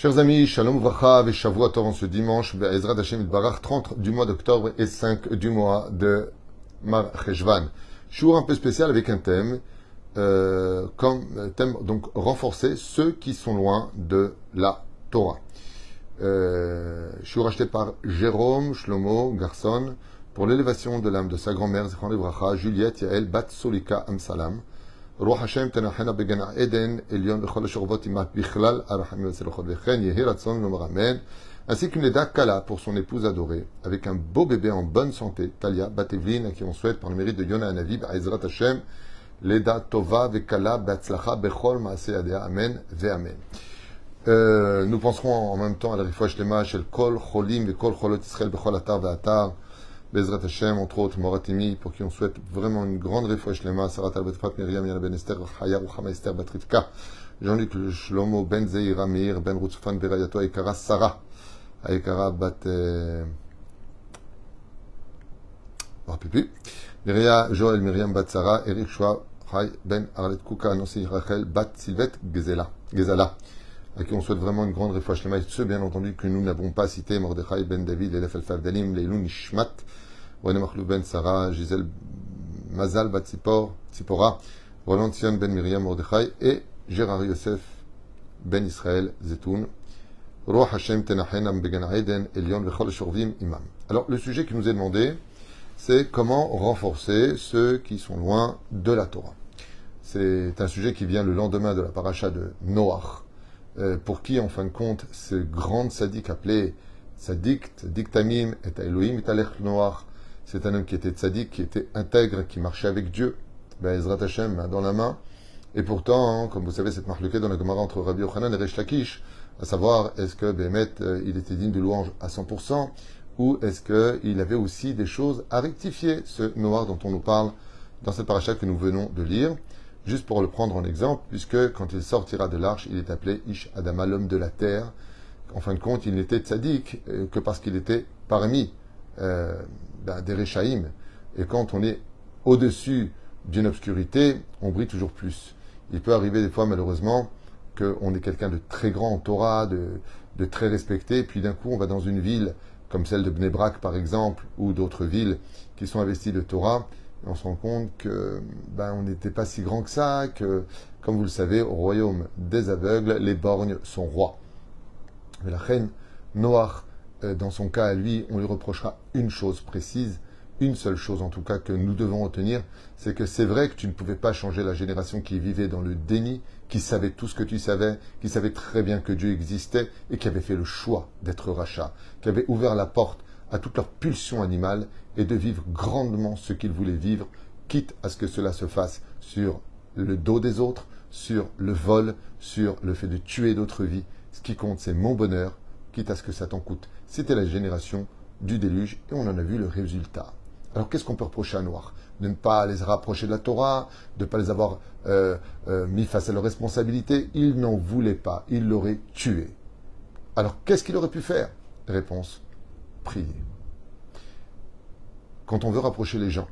Chers amis, Shalom Vracha et Shavua Tov en ce dimanche, Be'ezrat Hashem Barach, 30 du mois d'octobre et 5 du mois de Mar Cheshvan. Jour un peu spécial avec un thème, euh, comme thème donc renforcer ceux qui sont loin de la Torah. Euh, suis racheté par Jérôme Shlomo Garson pour l'élévation de l'âme de sa grand-mère, Zichron Vracha, Juliette Yael Bat Solika Amsalam. רוח השם תנחנה בגן העדן עליון בכל השורבות עמך בכלל הרחמים והצלחות וכן יהי רצון לומר אמן ainsi qu'une Leda Kala pour son épouse adorée, avec un beau bébé en bonne santé, Talia Batevlin, à qui on souhaite par le mérite de Yona Anavi, Ezrat Hashem, Leda Tova Vekala Batzlacha Bechol Maase Adea, Amen Ve Amen. Euh, nous penserons en même temps à la Rifouach Lema, Shel Kol Cholim Vekol Cholot Israël Bechol Atar Ve'atar, Bezrat Hashem, entre autres, Moratimi, pour qui on souhaite vraiment une grande refouach lema, Sarat al-Betfat, Miriam, Yana Ben Esther, Esther, Batritka, Jean-Luc Shlomo, Ben Zeira, Meir, Ben Rutzfan, Berayato, Aikara, Sarah, Aikara, Bat, euh... Pipi, Myria, Joël, Myriam, Bat Sarah, Eric Shua, Chai, Ben Arlet Kuka, Nancy Rachel, Bat Sylvette, Gezela, Gezala, à qui on souhaite vraiment une grande refouach lema, et ceux, bien entendu, que nous n'avons pas cités, Mordechai, Ben David, Elef El Dalim, Leilun Nishmat, René Machlou Ben Sarah, Gisèle Mazal Bat Tzipora, Roland Sion Ben Miriam Mordechai et Gérard Yosef Ben Israël Zetoun. Roh Hashem Tenachenam Began Eden Elion Vechol Shurvim Imam. Alors, le sujet qui nous est demandé, c'est comment renforcer ceux qui sont loin de la Torah. C'est un sujet qui vient le lendemain de la paracha de Noach, pour qui, en fin de compte, ce grand sadique appelé Sadik, Diktamim et Elohim et Alech Noach, c'est un homme qui était tzaddik, qui était intègre, qui marchait avec Dieu. Ben, Ezrat Hashem, dans la main. Et pourtant, hein, comme vous savez, cette marque dans la Gemara entre Rabbi Yochanan et Resh Lakish, à savoir, est-ce que Bémet, euh, il était digne de louange à 100%, ou est-ce qu'il avait aussi des choses à rectifier, ce noir dont on nous parle dans cette paracha que nous venons de lire. Juste pour le prendre en exemple, puisque quand il sortira de l'arche, il est appelé Ish Adama, l'homme de la terre. En fin de compte, il n'était tzaddik euh, que parce qu'il était parmi euh, ben, des Réchaïm. Et quand on est au-dessus d'une obscurité, on brille toujours plus. Il peut arriver des fois, malheureusement, qu'on est quelqu'un de très grand en Torah, de, très respecté, puis d'un coup, on va dans une ville comme celle de Bnebrak, par exemple, ou d'autres villes qui sont investies de Torah, on se rend compte que ben, on n'était pas si grand que ça, que, comme vous le savez, au royaume des aveugles, les borgnes sont rois. Mais la reine Noach euh, dans son cas à lui, on lui reprochera une chose précise, une seule chose en tout cas que nous devons retenir, c'est que c'est vrai que tu ne pouvais pas changer la génération qui vivait dans le déni, qui savait tout ce que tu savais, qui savait très bien que Dieu existait et qui avait fait le choix d'être rachat, qui avait ouvert la porte à toute leur pulsion animale et de vivre grandement ce qu'ils voulaient vivre, quitte à ce que cela se fasse sur le dos des autres, sur le vol, sur le fait de tuer d'autres vies. Ce qui compte, c'est mon bonheur, quitte à ce que ça t'en coûte. C'était la génération du déluge et on en a vu le résultat. Alors qu'est-ce qu'on peut reprocher à Noir? De ne pas les rapprocher de la Torah, de ne pas les avoir euh, euh, mis face à leurs responsabilités? Il n'en voulait pas, il l'aurait tué. Alors qu'est-ce qu'il aurait pu faire? Réponse, Quand on veut rapprocher les gens,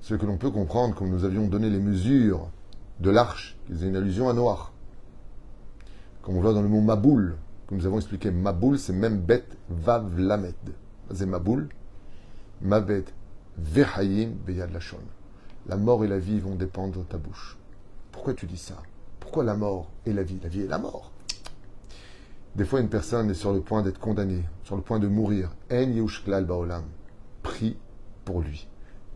ce que l'on peut comprendre, comme nous avions donné les mesures de l'arche, qui faisait une allusion à Noir, comme on voit dans le mot Maboul, comme nous avons expliqué, Maboul, c'est même bête Vav Lamed. C'est Maboul, Mavet Vehayim Beyad Lachon. La mort et la vie vont dépendre de ta bouche. Pourquoi tu dis ça? Pourquoi la mort et la vie? La vie et la mort. Des fois, une personne est sur le point d'être condamnée, sur le point de mourir. En Yushklal Baolam. Prie pour lui.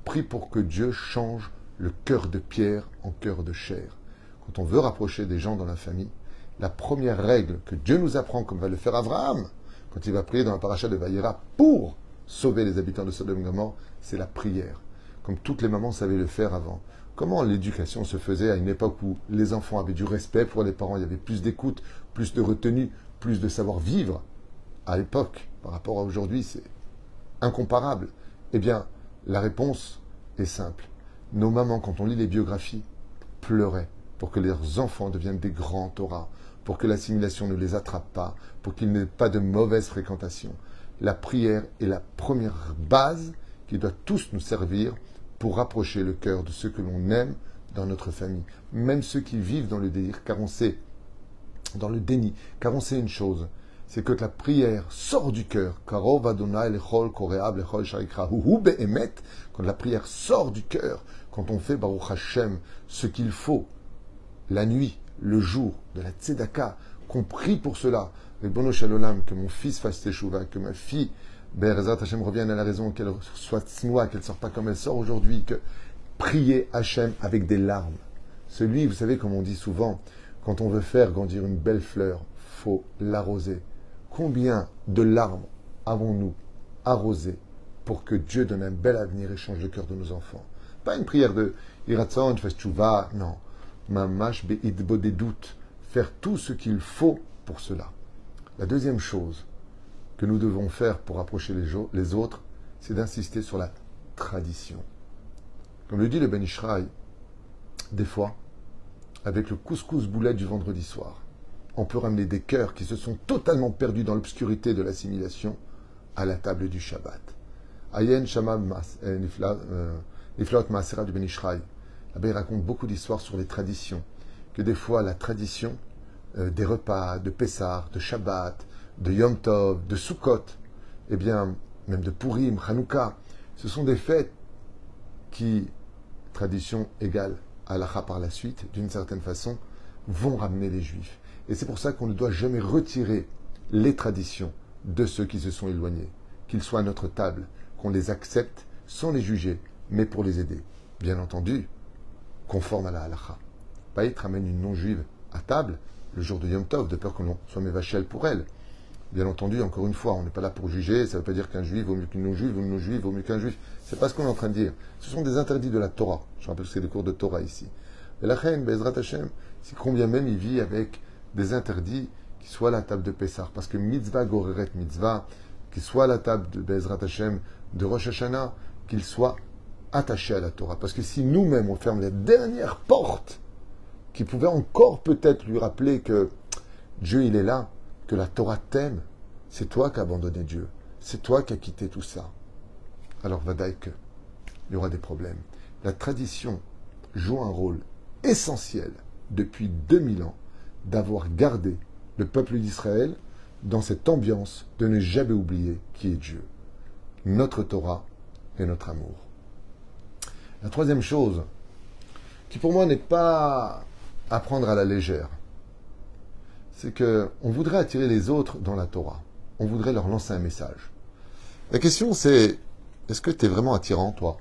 Prie pour que Dieu change le cœur de pierre en cœur de chair. Quand on veut rapprocher des gens dans la famille, la première règle que Dieu nous apprend, comme va le faire Abraham, quand il va prier dans la paracha de Vaïra pour sauver les habitants de Sodome et c'est la prière. Comme toutes les mamans savaient le faire avant. Comment l'éducation se faisait à une époque où les enfants avaient du respect pour les parents, il y avait plus d'écoute, plus de retenue, plus de savoir-vivre À l'époque, par rapport à aujourd'hui, c'est incomparable. Eh bien, la réponse est simple. Nos mamans, quand on lit les biographies, pleuraient pour que leurs enfants deviennent des grands Torahs, pour que l'assimilation ne les attrape pas, pour qu'il n'ait pas de mauvaise fréquentation. La prière est la première base qui doit tous nous servir pour rapprocher le cœur de ceux que l'on aime dans notre famille, même ceux qui vivent dans le délire, car on sait dans le déni, car on sait une chose, c'est que la prière sort du cœur. Quand la prière sort du cœur, quand on fait Baruch Hashem ce qu'il faut, la nuit, le jour, de la tzedaka, qu'on prie pour cela, que mon fils fasse teshuva, que ma fille, Be'ezrat Hashem, revienne à la raison, qu'elle soit tsnoa, qu'elle ne sorte pas comme elle sort aujourd'hui, que prier Hashem avec des larmes. Celui, vous savez, comme on dit souvent, quand on veut faire grandir une belle fleur, faut l'arroser. Combien de larmes avons-nous arrosées pour que Dieu donne un bel avenir et change le cœur de nos enfants? Pas une prière de fais tchouva, non. Mamash be'idbo des doutes. Faire tout ce qu'il faut pour cela. La deuxième chose que nous devons faire pour approcher les, autres, c'est d'insister sur la tradition. Comme le dit le Ben Ishraï, des fois, avec le couscous boulet du vendredi soir, on peut ramener des cœurs qui se sont totalement perdus dans l'obscurité de l'assimilation à la table du Shabbat. Ayen Shamam euh, euh, Niflot Maasera du Ben Ishraï. L'abbé raconte beaucoup d'histoires sur les traditions, que des fois la tradition euh, des repas, de Pessah, de Shabbat, de Yom Tov, de Sukkot, eh bien, même de Purim, Hanouka, ce sont des fêtes qui, tradition égale à par la suite, d'une certaine façon, vont ramener les Juifs. Et c'est pour ça qu'on ne doit jamais retirer les traditions de ceux qui se sont éloignés, qu'ils soient à notre table, qu'on les accepte sans les juger, mais pour les aider. Bien entendu, conforme à la halakha. Paït ramène une non-juive à table le jour de Yom Tov, de peur qu'on soit mévachel pour elle. Bien entendu, encore une fois, on n'est pas là pour juger, ça ne veut pas dire qu'un juif vaut mieux qu'une non-juive, ou une non-juive vaut mieux qu'un juif. C'est pas ce qu'on est en train de dire. Ce sont des interdits de la Torah. Je rappelle que c'est des cours de Torah ici. Et la reine, Bezrat Hashem, si combien même il vit avec des interdits qui soient la table de Pessah. Parce que mitzvah goreret mitzvah, qu'il soit la table de Bezrat Hashem, de Rosh Hashanah, qu'il soit attaché à la Torah. Parce que si nous-mêmes on ferme la dernière porte qui pouvait encore peut-être lui rappeler que Dieu il est là, que la Torah t'aime, c'est toi qui as abandonné Dieu. C'est toi qui as quitté tout ça. Alors, vadaï que il y aura des problèmes. La tradition joue un rôle essentiel depuis 2000 ans d'avoir gardé le peuple d'Israël dans cette ambiance de ne jamais oublier qui est Dieu, notre Torah et notre amour. La troisième chose, qui pour moi n'est pas à prendre à la légère, c'est que on voudrait attirer les autres dans la Torah. On voudrait leur lancer un message. La question c'est est-ce que tu es vraiment attirant, toi?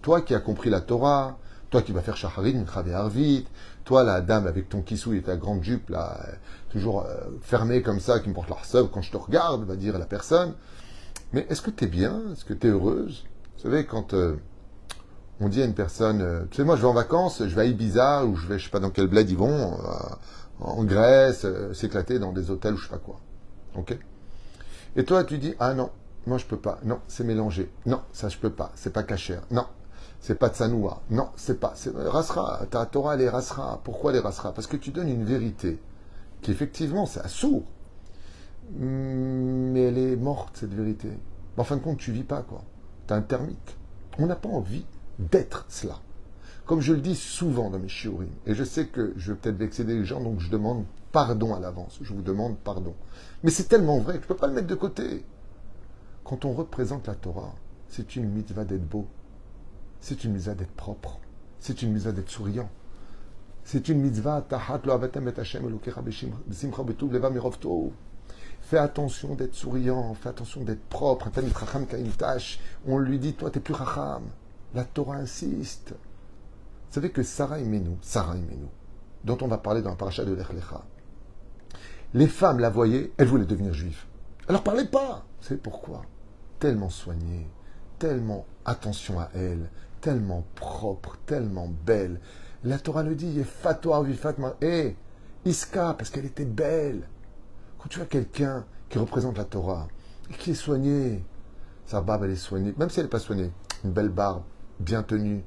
Toi qui as compris la Torah, toi qui vas faire Shaharin, Kravé Arvit, toi la dame avec ton kissou et ta grande jupe, là, toujours euh, fermée comme ça, qui me porte la quand je te regarde, va dire la personne. Mais est-ce que tu es bien? Est-ce que tu es heureuse? Vous savez, quand euh, on dit à une personne, euh, tu sais, moi je vais en vacances, je vais à Ibiza, ou je vais, je sais pas dans quel bled ils vont, en Grèce, euh, s'éclater dans des hôtels ou je sais pas quoi. Ok? Et toi, tu dis ah non, moi je peux pas. Non, c'est mélangé. Non, ça je peux pas. C'est pas cachère. Non, c'est pas tsanoua. Non, c'est pas. C'est rasra. Ta Torah est rasra. Pourquoi les rasra Parce que tu donnes une vérité qui effectivement c'est sourd, mais elle est morte cette vérité. En fin de compte, tu vis pas quoi. T'es un termite. On n'a pas envie d'être cela. Comme je le dis souvent dans mes shiurim, et je sais que je vais peut-être vexer des gens, donc je demande pardon à l'avance. Je vous demande pardon. Mais c'est tellement vrai que je ne peux pas le mettre de côté. Quand on représente la Torah, c'est une mitzvah d'être beau. C'est une mitzvah d'être propre. C'est une mitzvah d'être souriant. C'est une mitzvah Fais attention d'être souriant, fais attention d'être propre. On lui dit, toi, tu n'es plus racham. La Torah insiste. Vous savez que Sarah Menou, Sarah dont on va parler dans la paracha de l'Echlecha, les femmes la voyaient, elles voulaient devenir juives. Alors parlez pas Vous savez pourquoi? Tellement soignée, tellement attention à elle, tellement propre, tellement belle. La Torah le dit, Fatwa Fatma, eh, Iska, parce qu'elle était belle. Quand tu as quelqu'un qui représente la Torah et qui est soigné, sa barbe elle est soignée, même si elle n'est pas soignée, une belle barbe, bien tenue,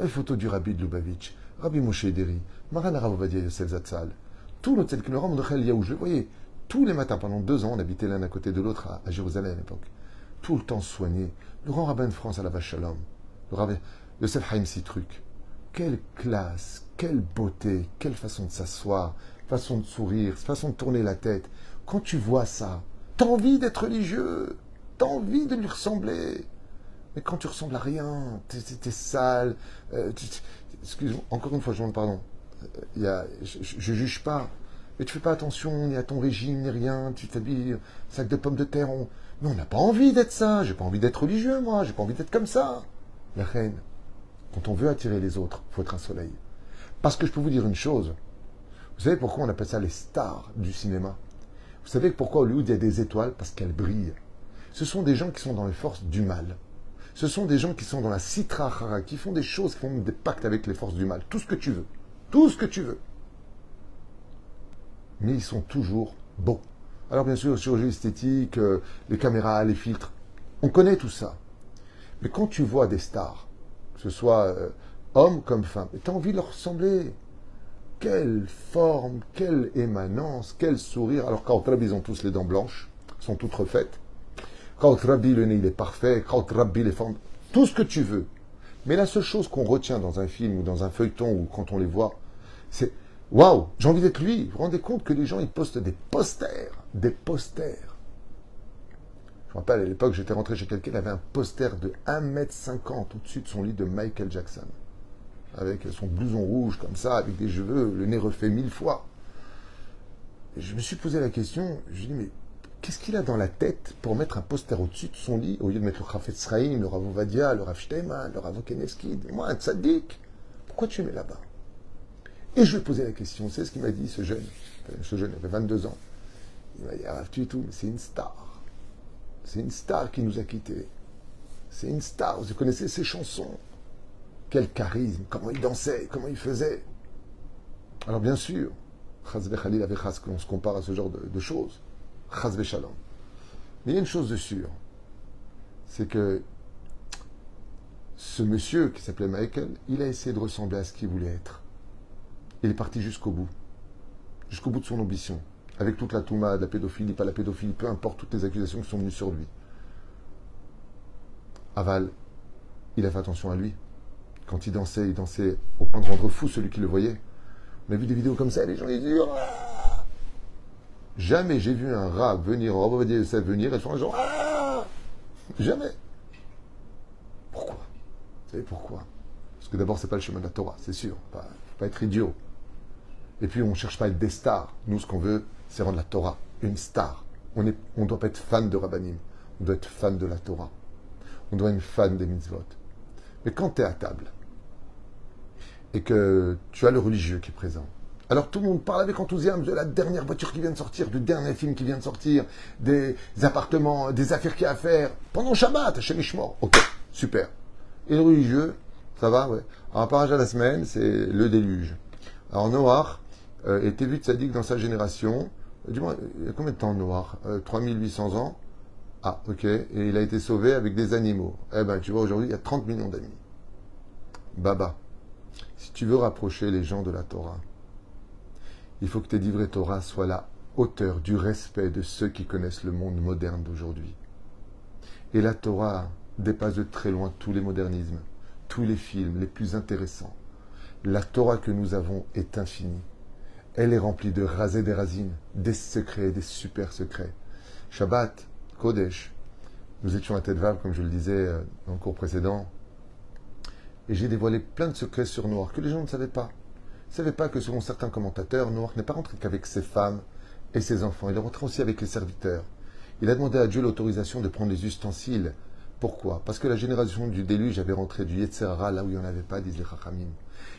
les photos du Rabbi de Lubavitch, Rabbi Moshe Deri, Maran Ravovadia Yosef Zatzal, tout que le Rechel Yaou, je le voyais tous les matins pendant deux ans, on habitait l'un à côté de l'autre à, Jérusalem à l'époque. Tout le temps soigné. Le grand rabbin de France à la Vache Shalom, le rabbin Yosef Haïm Citruc. Quelle classe, quelle beauté, quelle façon de s'asseoir, façon de sourire, façon de tourner la tête, quand tu vois ça, t'as envie d'être religieux, t'as envie de lui ressembler. Mais quand tu ressembles à rien, t'es es, sale, euh, excuse-moi, encore une fois, je demande pardon. Il y a, je, je, juge pas, mais tu fais pas attention ni à ton régime ni rien, tu t'habilles sac de pommes de terre. Mais on n'a pas envie d'être ça, j'ai pas envie d'être religieux moi, j'ai pas envie d'être comme ça. La reine, quand on veut attirer les autres, faut être un soleil. Parce que je peux vous dire une chose, vous savez pourquoi on appelle ça les stars du cinéma? Vous savez pourquoi Hollywood il y a des étoiles? Parce qu'elles brillent. Ce sont des gens qui sont dans les forces du mal. Ce sont des gens qui sont dans la citra qui font des choses, qui font des pactes avec les forces du mal. Tout ce que tu veux. Tout ce que tu veux. Mais ils sont toujours beaux. Alors bien sûr, chirurgie esthétique, euh, les caméras, les filtres, on connaît tout ça. Mais quand tu vois des stars, que ce soit euh, hommes comme femmes, tu as envie de leur ressembler. Quelle forme, quelle émanence, quel sourire. Alors quand ils ont tous les dents blanches, sont toutes refaites. Quand Rabbi, le nez, il est parfait. Quand Rabbi, les formes, tout ce que tu veux. Mais la seule chose qu'on retient dans un film ou dans un feuilleton ou quand on les voit, c'est Waouh, j'ai envie d'être lui. Vous vous rendez compte que les gens, ils postent des posters. Des posters. Je me rappelle, à l'époque, j'étais rentré chez quelqu'un, il avait un poster de 1m50 au-dessus de son lit de Michael Jackson. Avec son blouson rouge comme ça, avec des cheveux, le nez refait mille fois. Je me suis posé la question, je me suis dit, mais qu'est-ce qu'il a dans la tête pour mettre un poster au-dessus de son lit, au lieu de mettre le Rafet Sraïm, le Rav Ovadia, le Rav le Rav Keneski Moi, un tzaddik, pourquoi tu mets là-bas? Et je lui ai posé la question, c'est ce qu'il m'a dit, ce jeune, ce jeune, avait 22 ans. Il m'a dit, ah, tu tout, mais c'est une star. C'est une star qui nous a quittés. C'est une star, vous connaissez ses chansons. Quel charisme, comment il dansait, comment il faisait. Alors bien sûr, Chazbe Khalil avait qu'on se compare à ce genre de choses. Mais il y a une chose de sûre, c'est que ce monsieur qui s'appelait Michael, il a essayé de ressembler à ce qu'il voulait être. Il est parti jusqu'au bout, jusqu'au bout de son ambition avec toute la touma, la pédophilie, pas la pédophilie, peu importe toutes les accusations qui sont venues sur lui. Aval, il a fait attention à lui. Quand il dansait, il dansait au point de rendre fou celui qui le voyait. On a vu des vidéos comme ça, les gens ils disent ah Jamais j'ai vu un rat venir, un va dire venir et faire un genre ah Jamais. Pourquoi? Vous savez pourquoi? Parce que d'abord, c'est pas le chemin de la Torah, c'est sûr. Il ne faut pas être idiot. Et puis, on ne cherche pas à être des stars. Nous, ce qu'on veut, c'est rendre la Torah une star. On ne on doit pas être fan de Rabbanim, on doit être fan de la Torah. On doit être fan des mitzvot. Mais quand tu es à table et que tu as le religieux qui est présent, alors tout le monde parle avec enthousiasme de la dernière voiture qui vient de sortir, du dernier film qui vient de sortir, des appartements, des affaires qu'il y a à faire pendant Shabbat, chez Mishmor. Ok, super. Et le religieux, ça va, ouais. Alors, parage à la semaine, c'est le déluge. Alors, Noir euh, était vu de sadique dans sa génération. Dis-moi, il y a combien de temps noir? 3800 euh, ans Ah, ok. Et il a été sauvé avec des animaux. Eh ben, tu vois, aujourd'hui, il y a 30 millions d'amis. Baba, si tu veux rapprocher les gens de la Torah, il faut que tes livrets Torah soient la hauteur du respect de ceux qui connaissent le monde moderne d'aujourd'hui. Et la Torah dépasse de très loin tous les modernismes, tous les films les plus intéressants. La Torah que nous avons est infinie. Elle est remplie de rasés des racines, des secrets, des super secrets. Shabbat, Kodesh, nous étions à Tête comme je le disais euh, dans le cours précédent, et j'ai dévoilé plein de secrets sur Noir que les gens ne savaient pas. Ne savaient pas que selon certains commentateurs, Noir n'est pas rentré qu'avec ses femmes et ses enfants, il est rentré aussi avec les serviteurs. Il a demandé à Dieu l'autorisation de prendre les ustensiles. Pourquoi? Parce que la génération du déluge avait rentré du Yetzerara là où il n'y en avait pas, disent les.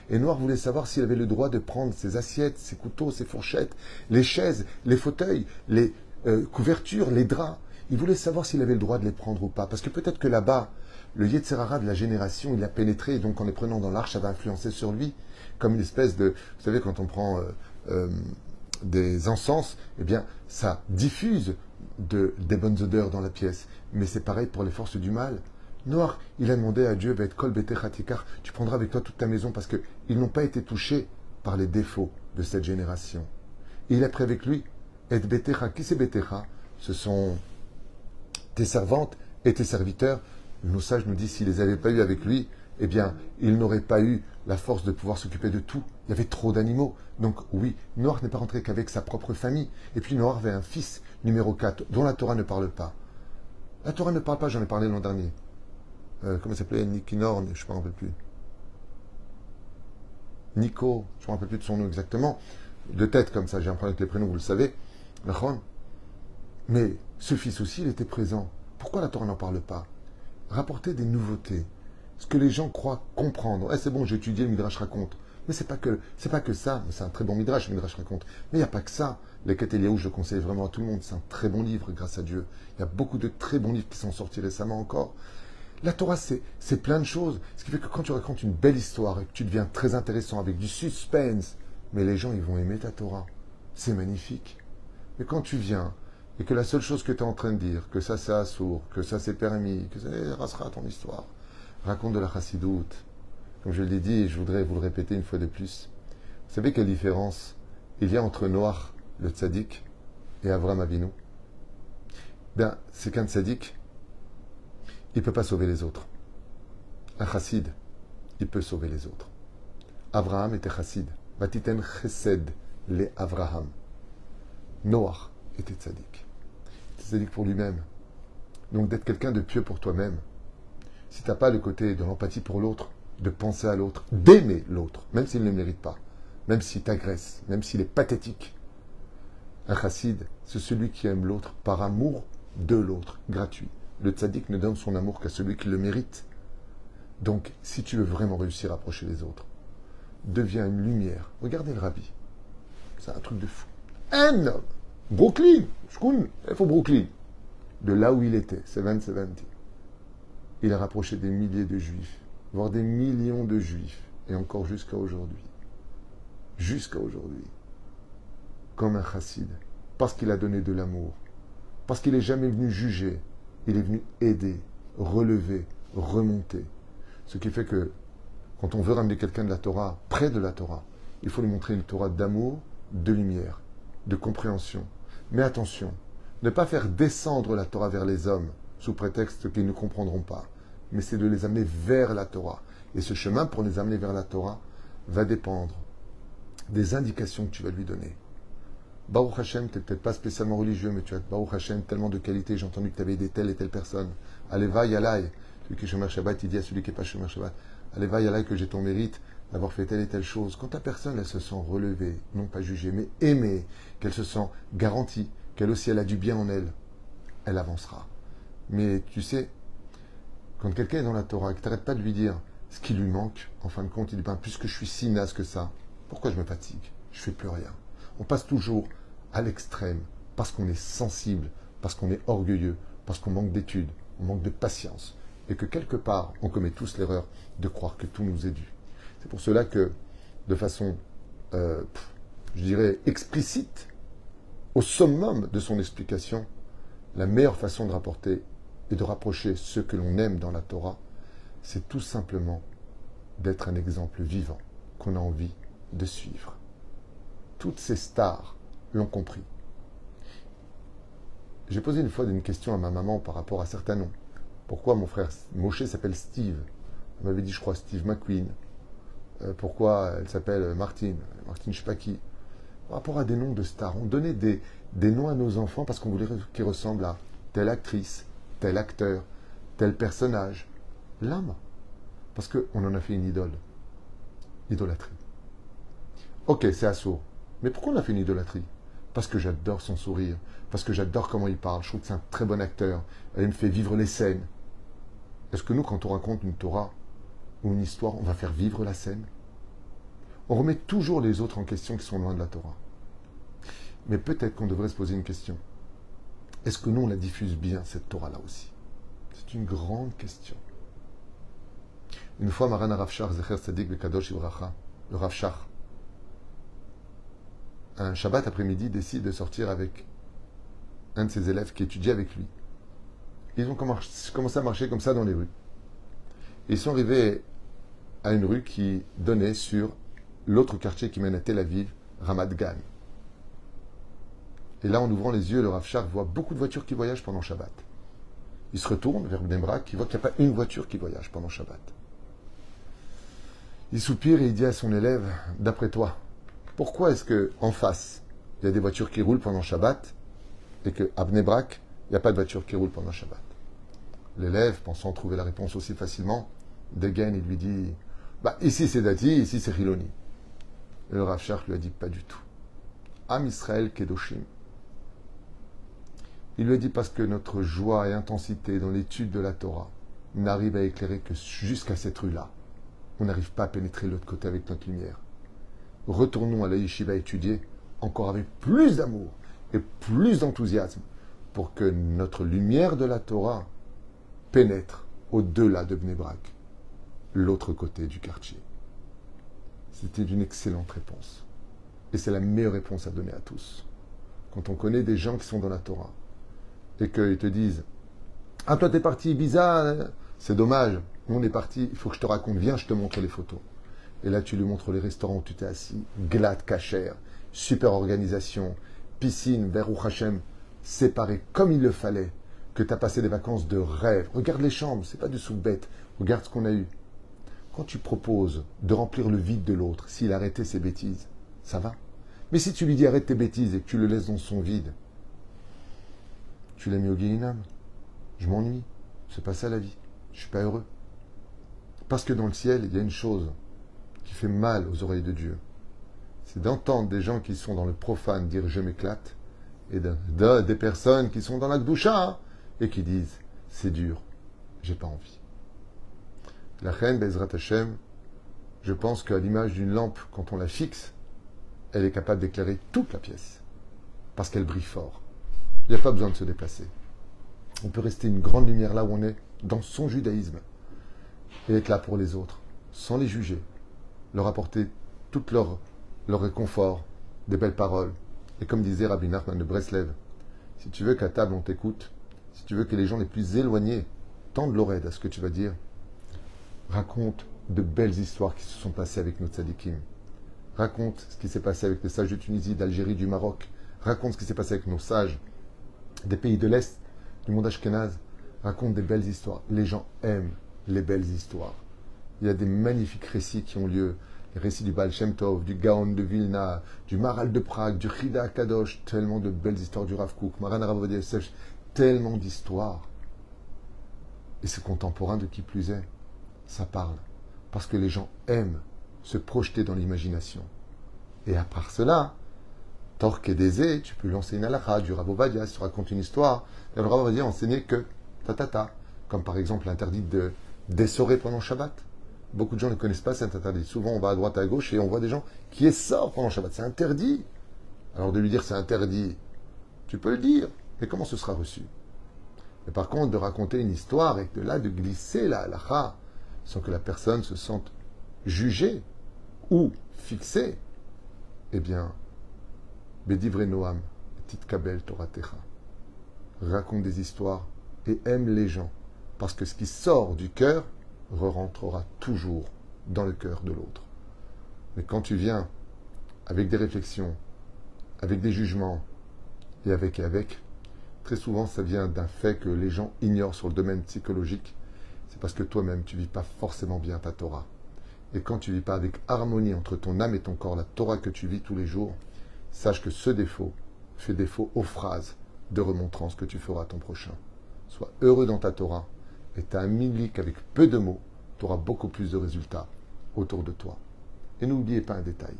Et Noir voulait savoir s'il avait le droit de prendre ses assiettes, ses couteaux, ses fourchettes, les chaises, les fauteuils, les euh, couvertures, les draps. Il voulait savoir s'il avait le droit de les prendre ou pas. Parce que peut-être que là-bas, le Yetzerara de la génération, il a pénétré, et donc en les prenant dans l'arche, ça va influencer sur lui, comme une espèce de... Vous savez, quand on prend euh, euh, des encens, eh bien, ça diffuse de, des bonnes odeurs dans la pièce. Mais c'est pareil pour les forces du mal. Noir, il a demandé à Dieu, tu prendras avec toi toute ta maison parce qu'ils n'ont pas été touchés par les défauts de cette génération. Et il a pris avec lui, et qui c'est Betecha Ce sont tes servantes et tes serviteurs. Nos sages nous disent s'il les avait pas eu avec lui, eh bien, il n'aurait pas eu la force de pouvoir s'occuper de tout. Il y avait trop d'animaux. Donc oui, Noir n'est pas rentré qu'avec sa propre famille. Et puis Noir avait un fils, numéro 4, dont la Torah ne parle pas. La Torah ne parle pas, j'en ai parlé l'an dernier. Euh, comment il s'appelait? Nikinor, je ne me rappelle plus. Nico, je ne me rappelle plus de son nom exactement. De tête comme ça, j'ai un problème avec les prénoms, vous le savez. Mais ce fils aussi, il était présent. Pourquoi la Torah n'en parle pas? Rapporter des nouveautés. Ce que les gens croient comprendre. Eh, c'est bon, j'ai étudié le Midrash raconte. Mais c'est pas que c'est pas que ça. C'est un très bon Midrash, le Midrash raconte. Mais il n'y a pas que ça. Les où je conseille vraiment à tout le monde. C'est un très bon livre, grâce à Dieu. Il y a beaucoup de très bons livres qui sont sortis récemment encore. La Torah, c'est plein de choses. Ce qui fait que quand tu racontes une belle histoire et que tu deviens très intéressant avec du suspense, mais les gens, ils vont aimer ta Torah. C'est magnifique. Mais quand tu viens et que la seule chose que tu es en train de dire, que ça c'est assourd, que ça c'est permis, que ça rasera ton histoire, raconte de la chassidoute. Comme je l'ai dit, et je voudrais vous le répéter une fois de plus. Vous savez quelle différence il y a entre Noir, le tzaddik, et Avram Avinu? Bien, c'est qu'un tzaddik, il ne peut pas sauver les autres. Un chassid, il peut sauver les autres. Abraham était chassid. Vatiten chesed le Avraham. Noach était tzaddik. Tzaddik pour lui-même. Donc d'être quelqu'un de pieux pour toi-même. Si tu n'as pas le côté de l'empathie pour l'autre, de penser à l'autre, d'aimer l'autre, même s'il ne le mérite pas, même s'il t'agresse, même s'il est pathétique. Un chassid, c'est celui qui aime l'autre par amour de l'autre, gratuit. Le tzaddik ne donne son amour qu'à celui qui le mérite. Donc, si tu veux vraiment réussir à approcher les autres, deviens une lumière. Regardez le rabbi. C'est un truc de fou. Un homme, Brooklyn, il faut Brooklyn, de là où il était, 770. Il a rapproché des milliers de juifs, voire des millions de juifs, et encore jusqu'à aujourd'hui. Jusqu'à aujourd'hui. Comme un chassid, parce qu'il a donné de l'amour, parce qu'il n'est jamais venu juger, il est venu aider, relever, remonter. Ce qui fait que quand on veut ramener quelqu'un de la Torah près de la Torah, il faut lui montrer une Torah d'amour, de lumière, de compréhension. Mais attention, ne pas faire descendre la Torah vers les hommes sous prétexte qu'ils ne comprendront pas, mais c'est de les amener vers la Torah. Et ce chemin pour les amener vers la Torah va dépendre des indications que tu vas lui donner. Baruch Hashem, tu n'es peut-être pas spécialement religieux, mais tu as Baruch Hashem tellement de qualités. J'ai entendu que tu avais aidé telle et telle personne. Allez, va. Celui qui est Shomer Shabbat, il dit à celui qui n'est pas Shomer Shabbat Allez, va, que j'ai ton mérite d'avoir fait telle et telle chose. Quand ta personne, elle se sent relevée, non pas jugée, mais aimée, qu'elle se sent garantie, qu'elle aussi, elle a du bien en elle, elle avancera. Mais tu sais, quand quelqu'un est dans la Torah, que tu n'arrêtes pas de lui dire ce qui lui manque, en fin de compte, il dit ben, puisque je suis si naze que ça, pourquoi je me fatigue? Je fais plus rien. On passe toujours à l'extrême, parce qu'on est sensible, parce qu'on est orgueilleux, parce qu'on manque d'études, on manque de patience, et que quelque part, on commet tous l'erreur de croire que tout nous est dû. C'est pour cela que, de façon, euh, je dirais, explicite, au summum de son explication, la meilleure façon de rapporter et de rapprocher ce que l'on aime dans la Torah, c'est tout simplement d'être un exemple vivant qu'on a envie de suivre. Toutes ces stars l'ont compris. J'ai posé une fois une question à ma maman par rapport à certains noms. Pourquoi mon frère Moshe s'appelle Steve? Elle m'avait dit, je crois, Steve McQueen. Euh, pourquoi elle s'appelle Martine? Martine, je sais pas qui. Par rapport à des noms de stars, on donnait des, des noms à nos enfants parce qu'on voulait qu'ils ressemblent à telle actrice, tel acteur, tel personnage. L'âme. Parce qu'on en a fait une idole. Idolâtrie. Ok, c'est assaut. Mais pourquoi on a fait une idolâtrie? Parce que j'adore son sourire, parce que j'adore comment il parle. Je trouve que c'est un très bon acteur. Il me fait vivre les scènes. Est-ce que nous, quand on raconte une Torah ou une histoire, on va faire vivre la scène? On remet toujours les autres en question qui sont loin de la Torah. Mais peut-être qu'on devrait se poser une question. Est-ce que nous, on la diffuse bien, cette Torah-là aussi? C'est une grande question. Une fois, Maran Ravshar, Zecher Sadik Bekadosh Ibracha, le un Shabbat après-midi, décide de sortir avec un de ses élèves qui étudie avec lui. Ils ont commencé à marcher comme ça dans les rues. Ils sont arrivés à une rue qui donnait sur l'autre quartier qui mène à Tel Aviv, Ramat Gan. Et là, en ouvrant les yeux, le Rav voit beaucoup de voitures qui voyagent pendant Shabbat. Il se retourne vers Bnebrak, il voit qu'il n'y a pas une voiture qui voyage pendant Shabbat. Il soupire et il dit à son élève, d'après toi, pourquoi est-ce que en face, il y a des voitures qui roulent pendant Shabbat et que à Bnebrak, il n'y a pas de voiture qui roule pendant Shabbat? L'élève, pensant trouver la réponse aussi facilement, dégaine et lui dit, bah, ici c'est Dati, ici c'est Hiloni. le Rav lui a dit, pas du tout. Am Israël Kedoshim. Il lui a dit parce que notre joie et intensité dans l'étude de la Torah n'arrive à éclairer que jusqu'à cette rue-là. On n'arrive pas à pénétrer l'autre côté avec notre lumière. Retournons à la yeshiva étudier encore avec plus d'amour et plus d'enthousiasme pour que notre lumière de la Torah pénètre au-delà de Bnebrak, l'autre côté du quartier. C'était une excellente réponse. Et c'est la meilleure réponse à donner à tous. Quand on connaît des gens qui sont dans la Torah et qu'ils te disent Ah, toi, t'es parti Ibiza, c'est dommage, on est parti, il faut que je te raconte, viens, je te montre les photos. Et là, tu lui montres les restaurants où tu t'es assis, glad, cachère, super organisation, piscine, vers Hachem, séparés comme il le fallait, que tu as passé des vacances de rêve. Regarde les chambres, c'est pas du sous-bête, regarde ce qu'on a eu. Quand tu proposes de remplir le vide de l'autre, s'il arrêtait ses bêtises, ça va. Mais si tu lui dis arrête tes bêtises et que tu le laisses dans son vide, tu l'as mis au Guéhinam. Je m'ennuie. C'est pas ça la vie. Je suis pas heureux. Parce que dans le ciel, il y a une chose qui fait mal aux oreilles de Dieu. C'est d'entendre des gens qui sont dans le profane dire je m'éclate et de, des personnes qui sont dans la doucha et qui disent c'est dur, j'ai pas envie. La reine Bezrat Hashem, je pense qu'à l'image d'une lampe, quand on la fixe, elle est capable d'éclairer toute la pièce. Parce qu'elle brille fort. Il n'y a pas besoin de se déplacer. On peut rester une grande lumière là où on est, dans son judaïsme, et être là pour les autres, sans les juger, leur apporter tout leur, leur réconfort, des belles paroles. Et comme disait Rabbi Nachman de Breslev, si tu veux qu'à table on t'écoute, si tu veux que les gens les plus éloignés tendent l'oreille à ce que tu vas dire, raconte de belles histoires qui se sont passées avec nos tzadikim. Raconte ce qui s'est passé avec les sages de Tunisie, d'Algérie, du Maroc. Raconte ce qui s'est passé avec nos sages des pays de l'Est, du monde ashkénaze. Raconte des belles histoires. Les gens aiment les belles histoires. Il y a des magnifiques récits qui ont lieu. Les récits du Baal Shem du Gaon de Vilna, du Maral de Prague, du Chida Kadosh, tellement de belles histoires du Rav Kook, Maran Rav tellement d'histoires. Et c'est contemporain de qui plus est. Ça parle. Parce que les gens aiment se projeter dans l'imagination. Et à part cela, Torque et Désé, tu peux lancer une halakha du Rabobadia, si tu racontes une histoire, et le Rav va dire enseigner que ta ta ta, comme par exemple l'interdit de d'essorer pendant Shabbat. Beaucoup de gens ne connaissent pas cet interdit. Souvent, on va à droite, à gauche et on voit des gens qui essorent pendant Shabbat. C'est interdit. Alors de lui dire c'est interdit, tu peux le dire, mais comment ce sera reçu? Mais par contre, de raconter une histoire et de là, de glisser la halakha sans que la personne se sente jugée ou fixée, eh bien, Bedivre Noam, Tit Kabel Toratecha, raconte des histoires et aime les gens, parce que ce qui sort du cœur re-rentrera toujours dans le cœur de l'autre. Mais quand tu viens avec des réflexions, avec des jugements, et avec et avec, très souvent ça vient d'un fait que les gens ignorent sur le domaine psychologique, c'est parce que toi-même tu vis pas forcément bien ta Torah. Et quand tu vis pas avec harmonie entre ton âme et ton corps, la Torah que tu vis tous les jours, sache que ce défaut fait défaut aux phrases de remontrance que tu feras à ton prochain. Sois heureux dans ta Torah et tu as un mili qu'avec peu de mots, tu auras beaucoup plus de résultats autour de toi. Et n'oubliez pas un détail.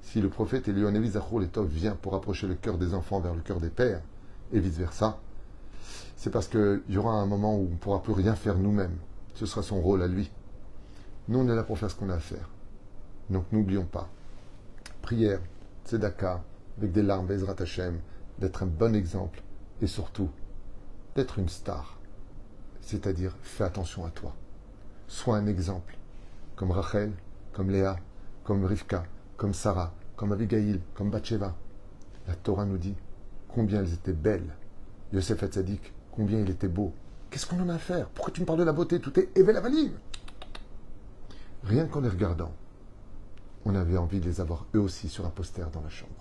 Si le prophète Eliyahu Zachor Letov vient pour approcher le cœur des enfants vers le cœur des pères, et vice-versa, c'est parce qu'il y aura un moment où on ne pourra plus rien faire nous-mêmes. Ce sera son rôle à lui. Nous, on est là pour faire ce qu'on a à faire. Donc n'oublions pas. Prière, tzedaka, avec des larmes, Bezrat Hashem, d'être un bon exemple et surtout d'être une star. C'est-à-dire, fais attention à toi. Sois un exemple, comme Rachel, comme Léa, comme Rivka, comme Sarah, comme Abigail, comme Bathsheba. La Torah nous dit combien elles étaient belles. Yosef Hatzadik, combien il était beau. Qu'est-ce qu'on en a à faire? Pourquoi tu me parles de la beauté? Tout est éveillé la Rien qu'en les regardant, on avait envie de les avoir eux aussi sur un poster dans la chambre.